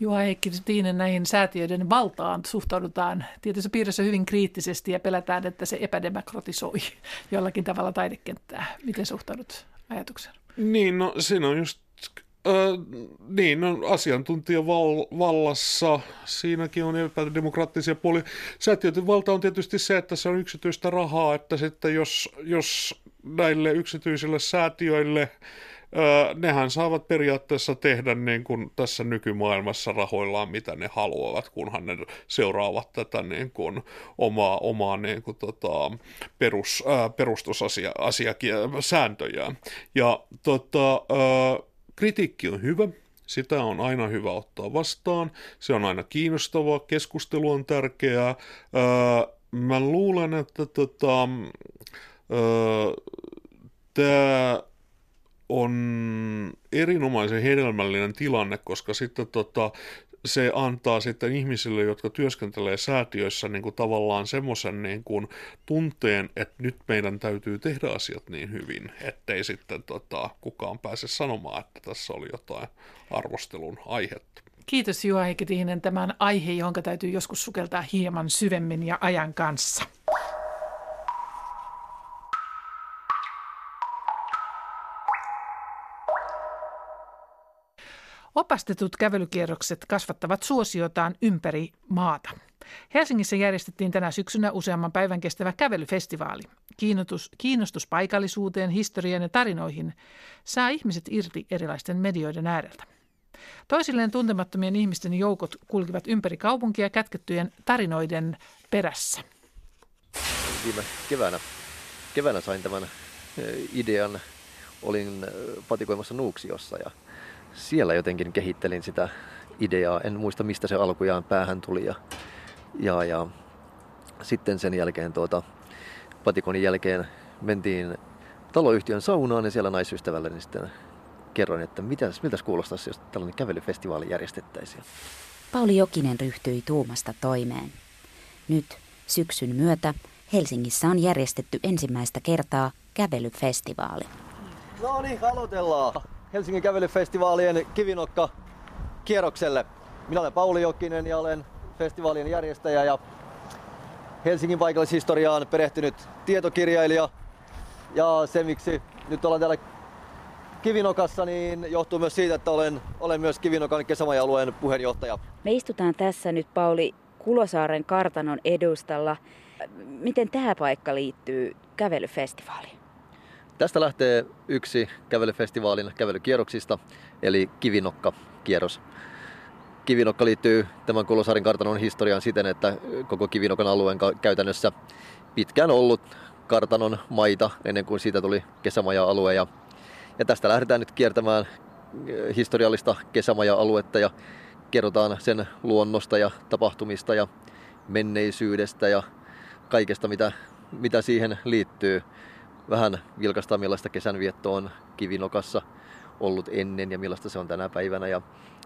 Speaker 1: Juha Heikki Tiinen, näihin säätiöiden valtaan suhtaudutaan tietysti piirissä hyvin kriittisesti ja pelätään, että se epädemokratisoi jollakin tavalla taidekenttää. Miten suhtaudut ajatukseen?
Speaker 6: Niin, no siinä on just Öö, niin, no, asiantuntijavallassa siinäkin on epädemokraattisia puolia. Säätiöiden valta on tietysti se, että se on yksityistä rahaa, että sitten jos, jos näille yksityisille säätiöille Öö, nehän saavat periaatteessa tehdä niin kuin tässä nykymaailmassa rahoillaan, mitä ne haluavat, kunhan ne seuraavat tätä niin kuin omaa, omaa niin kuin tota, perus, ää, perustusasiasääntöjään. Ja tota, ää, Kritiikki on hyvä, sitä on aina hyvä ottaa vastaan, se on aina kiinnostavaa, keskustelu on tärkeää. Öö, mä luulen, että tota, öö, tämä on erinomaisen hedelmällinen tilanne, koska sitten tota, se antaa sitten ihmisille, jotka työskentelee säätiöissä niin kuin tavallaan semmoisen niin kuin tunteen, että nyt meidän täytyy tehdä asiat niin hyvin, ettei sitten tota, kukaan pääse sanomaan, että tässä oli jotain arvostelun aihetta.
Speaker 1: Kiitos Juha Heikki Tämän aihe, jonka täytyy joskus sukeltaa hieman syvemmin ja ajan kanssa. Opastetut kävelykierrokset kasvattavat suosiotaan ympäri maata. Helsingissä järjestettiin tänä syksynä useamman päivän kestävä kävelyfestivaali. Kiinnostus, kiinnostus paikallisuuteen, historiaan ja tarinoihin saa ihmiset irti erilaisten medioiden ääreltä. Toisilleen tuntemattomien ihmisten joukot kulkivat ympäri kaupunkia kätkettyjen tarinoiden perässä.
Speaker 4: Viime keväänä, keväänä sain tämän idean. Olin patikoimassa Nuuksiossa ja siellä jotenkin kehittelin sitä ideaa. En muista mistä se alkujaan päähän tuli ja, ja, ja sitten sen jälkeen tuota, patikonin jälkeen mentiin taloyhtiön saunaan ja siellä naisystävälle niin sitten kerroin, että mitäs, miltäs kuulostaisi, jos tällainen kävelyfestivaali järjestettäisiin.
Speaker 9: Pauli Jokinen ryhtyi tuumasta toimeen. Nyt syksyn myötä Helsingissä on järjestetty ensimmäistä kertaa kävelyfestivaali.
Speaker 4: No niin, aloitellaan. Helsingin kävelyfestivaalien kivinokka kierrokselle. Minä olen Pauli Jokinen ja olen festivaalien järjestäjä ja Helsingin paikallishistoriaan perehtynyt tietokirjailija. Ja se, miksi nyt ollaan täällä Kivinokassa, niin johtuu myös siitä, että olen, olen myös Kivinokan kesämaja-alueen puheenjohtaja.
Speaker 9: Me istutaan tässä nyt Pauli Kulosaaren kartanon edustalla. Miten tämä paikka liittyy kävelyfestivaaliin?
Speaker 4: Tästä lähtee yksi kävelyfestivaalin kävelykierroksista, eli Kivinokka-kierros. Kivinokka liittyy tämän Kulosaarin kartanon historiaan siten, että koko Kivinokan alueen käytännössä pitkään ollut kartanon maita ennen kuin siitä tuli kesämaja-alue. Ja, ja tästä lähdetään nyt kiertämään eh, historiallista kesämaja-aluetta ja kerrotaan sen luonnosta ja tapahtumista ja menneisyydestä ja kaikesta, mitä, mitä siihen liittyy. Vähän vilkastaa, millaista kesänvietto on Kivinokassa ollut ennen ja millaista se on tänä päivänä ja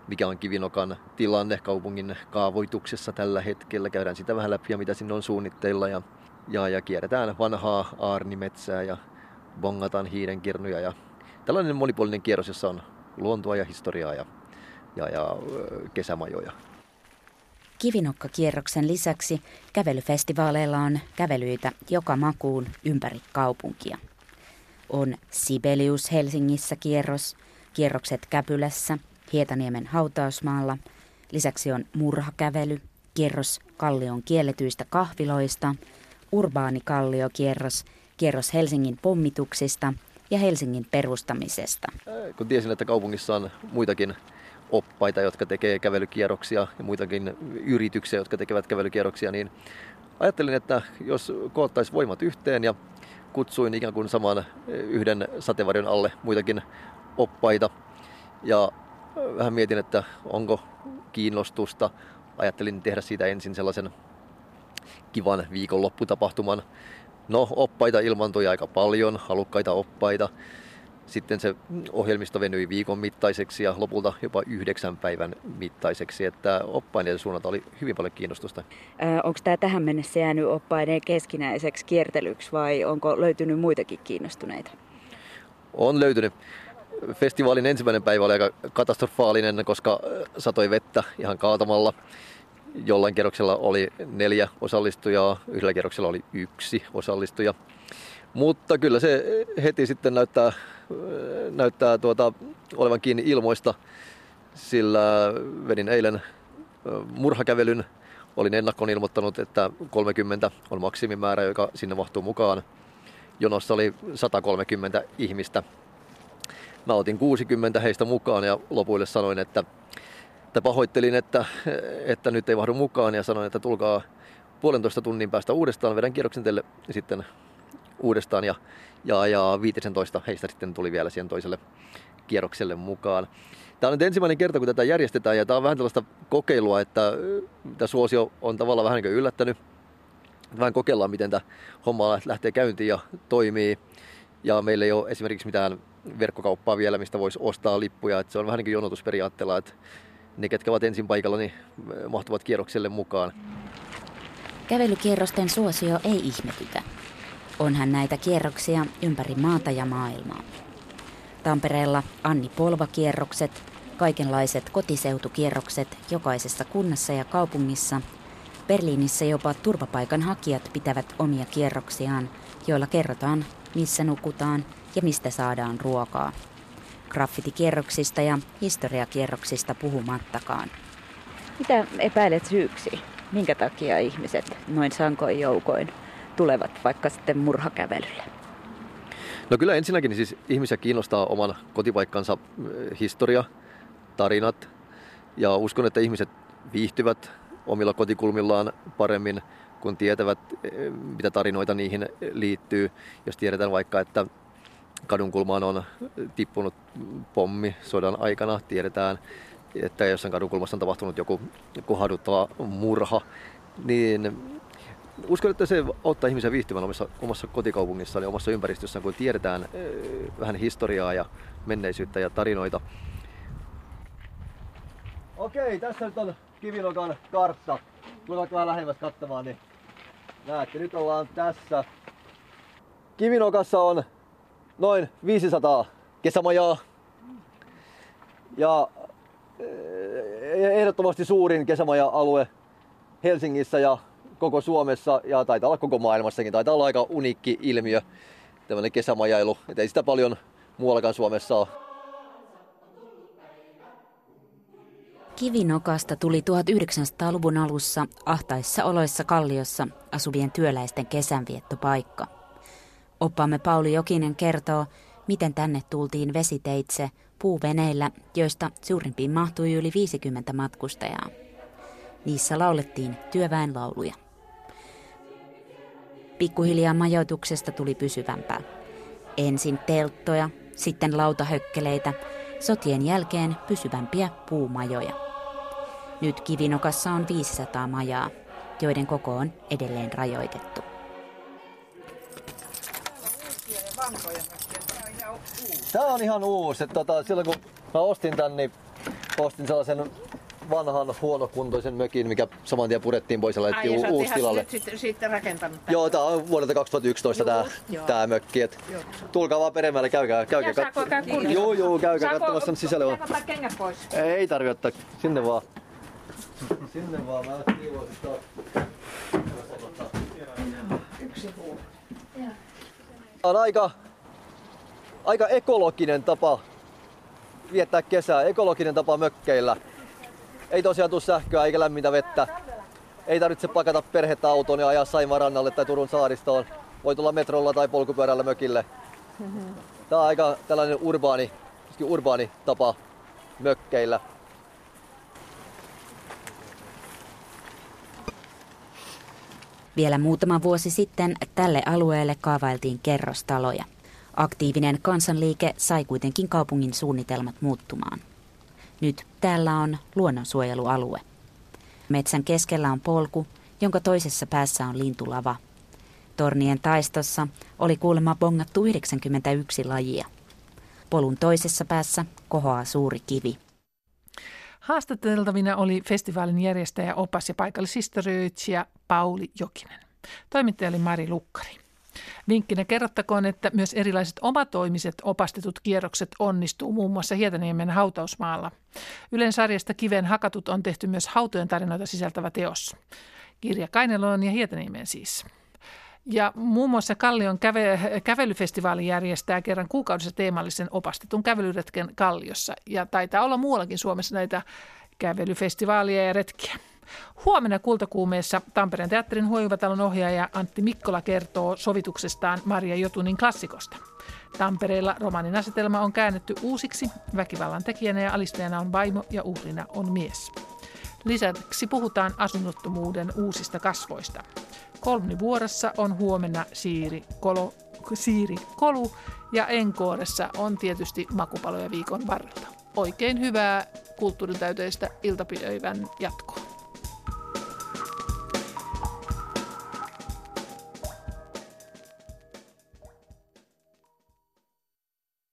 Speaker 4: mikä on Kivinokan tilanne kaupungin kaavoituksessa tällä hetkellä. Käydään sitä vähän läpi ja mitä sinne on suunnitteilla ja, ja, ja kierretään vanhaa aarnimetsää ja bongataan hiirenkirnuja ja tällainen monipuolinen kierros, jossa on luontoa ja historiaa ja, ja, ja kesämajoja.
Speaker 9: Kivinokkakierroksen lisäksi kävelyfestivaaleilla on kävelyitä joka makuun ympäri kaupunkia. On Sibelius Helsingissä kierros, kierrokset Käpylässä, Hietaniemen hautausmaalla. Lisäksi on murhakävely, kierros Kallion kielletyistä kahviloista, urbaani kalliokierros, kierros Helsingin pommituksista ja Helsingin perustamisesta.
Speaker 4: Kun tiesin, että kaupungissa on muitakin oppaita, jotka tekee kävelykierroksia ja muitakin yrityksiä, jotka tekevät kävelykierroksia, niin ajattelin, että jos koottaisiin voimat yhteen ja kutsuin ikään kuin saman yhden sateenvarjon alle muitakin oppaita ja vähän mietin, että onko kiinnostusta. Ajattelin tehdä siitä ensin sellaisen kivan viikonlopputapahtuman. No, oppaita ilmantui aika paljon, halukkaita oppaita. Sitten se ohjelmisto venyi viikon mittaiseksi ja lopulta jopa yhdeksän päivän mittaiseksi, että oppaiden suunnalta oli hyvin paljon kiinnostusta.
Speaker 9: Onko tämä tähän mennessä jäänyt oppaiden keskinäiseksi kiertelyksi vai onko löytynyt muitakin kiinnostuneita?
Speaker 4: On löytynyt. Festivaalin ensimmäinen päivä oli aika katastrofaalinen, koska satoi vettä ihan kaatamalla. Jollain kerroksella oli neljä osallistujaa, yhdellä kerroksella oli yksi osallistuja. Mutta kyllä se heti sitten näyttää, näyttää tuota, olevan kiinni ilmoista, sillä vedin eilen murhakävelyn. Olin ennakkoon ilmoittanut, että 30 on maksimimäärä, joka sinne mahtuu mukaan. Jonossa oli 130 ihmistä. Mä otin 60 heistä mukaan ja lopuille sanoin, että, että pahoittelin, että, että nyt ei mahdu mukaan ja sanoin, että tulkaa puolentoista tunnin päästä uudestaan, vedän kierroksen teille sitten uudestaan ja, ja, ja 15 heistä sitten tuli vielä siihen toiselle kierrokselle mukaan. Tämä on nyt ensimmäinen kerta, kun tätä järjestetään ja tämä on vähän tällaista kokeilua, että tämä suosio on tavallaan vähän niin yllättänyt. Vähän kokeillaan, miten tämä homma lähtee käyntiin ja toimii. Ja meillä ei ole esimerkiksi mitään verkkokauppaa vielä, mistä voisi ostaa lippuja. Että se on vähän niin kuin jonotusperiaatteella, että ne, ketkä ovat ensin paikalla, niin mahtuvat kierrokselle mukaan.
Speaker 9: Kävelykierrosten suosio ei ihmetytä. Onhan näitä kierroksia ympäri maata ja maailmaa. Tampereella Anni Polva-kierrokset, kaikenlaiset kotiseutukierrokset jokaisessa kunnassa ja kaupungissa. Berliinissä jopa turvapaikanhakijat pitävät omia kierroksiaan, joilla kerrotaan, missä nukutaan ja mistä saadaan ruokaa. graffitikierroksista ja historiakierroksista puhumattakaan.
Speaker 10: Mitä epäilet syyksi? Minkä takia ihmiset noin sankoin joukoin tulevat vaikka sitten murhakävelylle?
Speaker 4: No kyllä ensinnäkin siis ihmisiä kiinnostaa oman kotipaikkansa eh, historia, tarinat ja uskon, että ihmiset viihtyvät omilla kotikulmillaan paremmin, kun tietävät, eh, mitä tarinoita niihin liittyy. Jos tiedetään vaikka, että kadunkulmaan on tippunut pommi sodan aikana, tiedetään, että jossain kadunkulmassa on tapahtunut joku, joku haduttava murha, niin uskon, että se auttaa ihmisiä viihtymään omassa, omassa kotikaupungissaan ja omassa ympäristössään, kun tiedetään vähän historiaa ja menneisyyttä ja tarinoita.
Speaker 11: Okei, tässä nyt on Kivinokan kartta. Tullaan vähän lähemmäs katsomaan, niin näette, nyt ollaan tässä. Kivinokassa on noin 500 kesämajaa. Ja ehdottomasti suurin kesämaja-alue Helsingissä ja koko Suomessa ja taitaa olla koko maailmassakin. Taitaa olla aika uniikki ilmiö, tämmöinen kesämajailu. Et ei sitä paljon muuallakaan Suomessa ole.
Speaker 9: Kivinokasta tuli 1900-luvun alussa ahtaissa oloissa Kalliossa asuvien työläisten kesänviettopaikka. Oppaamme Pauli Jokinen kertoo, miten tänne tultiin vesiteitse puuveneillä, joista suurimpiin mahtui yli 50 matkustajaa. Niissä laulettiin työväenlauluja. Pikkuhiljaa majoituksesta tuli pysyvämpää. Ensin telttoja, sitten lautahökkeleitä, sotien jälkeen pysyvämpiä puumajoja. Nyt Kivinokassa on 500 majaa, joiden koko on edelleen rajoitettu.
Speaker 11: Tämä on ihan uusi. Että tota, silloin kun mä ostin tän, niin ostin sellaisen vanhan huonokuntoisen mökin, mikä saman tien purettiin pois ja laitettiin u- uusi tilalle.
Speaker 1: Sitten, sitten rakentanut
Speaker 11: tämän. Joo, tää on vuodelta 2011 tää, tää mökki. Et tulkaa vaan peremmälle, käykää, käykää.
Speaker 1: Ja saako käydä
Speaker 11: Joo, joo, käykää katsomassa sisällä on.
Speaker 1: Saako kengät pois?
Speaker 11: Ei tarvi ottaa, sinne vaan. Sinne vaan, mä kiivoisin
Speaker 1: Yksi
Speaker 11: on aika, aika ekologinen tapa viettää kesää, ekologinen tapa mökkeillä. Ei tosiaan tule sähköä eikä lämmintä vettä. Ei tarvitse pakata perhettä autoon ja ajaa Saimaan rannalle tai Turun saaristoon. Voi tulla metrolla tai polkupyörällä mökille. Tämä on aika tällainen urbaani, urbaani tapa mökkeillä.
Speaker 9: Vielä muutama vuosi sitten tälle alueelle kaavailtiin kerrostaloja. Aktiivinen kansanliike sai kuitenkin kaupungin suunnitelmat muuttumaan. Nyt täällä on luonnonsuojelualue. Metsän keskellä on polku, jonka toisessa päässä on lintulava. Tornien taistossa oli kuulemma bongattu 91 lajia. Polun toisessa päässä kohoaa suuri kivi.
Speaker 1: Haastateltavina oli festivaalin järjestäjä, opas ja paikallishistorioitsija Pauli Jokinen. Toimittaja oli Mari Lukkari. Vinkkinä kerrottakoon, että myös erilaiset omatoimiset opastetut kierrokset onnistuu muun muassa Hietaniemen hautausmaalla. Ylen sarjasta Kiven hakatut on tehty myös hautojen tarinoita sisältävä teos. Kirja Kaineloon ja Hietaniemen siis. Ja muun muassa Kallion käve- kävelyfestivaali järjestää kerran kuukaudessa teemallisen opastetun kävelyretken Kalliossa. Ja taitaa olla muuallakin Suomessa näitä kävelyfestivaaleja ja retkiä. Huomenna Kultakuumeessa Tampereen teatterin huojuvatalon ohjaaja Antti Mikkola kertoo sovituksestaan Maria Jotunin klassikosta. Tampereella romanin asetelma on käännetty uusiksi. Väkivallan tekijänä ja alistajana on vaimo ja uhrina on mies. Lisäksi puhutaan asunnottomuuden uusista kasvoista. Kolmivuorossa on huomenna Siiri, Kolo, Siiri Kolu ja Enkooressa on tietysti makupaloja viikon varrella. Oikein hyvää kulttuurin täyteistä iltapäivän jatkoa.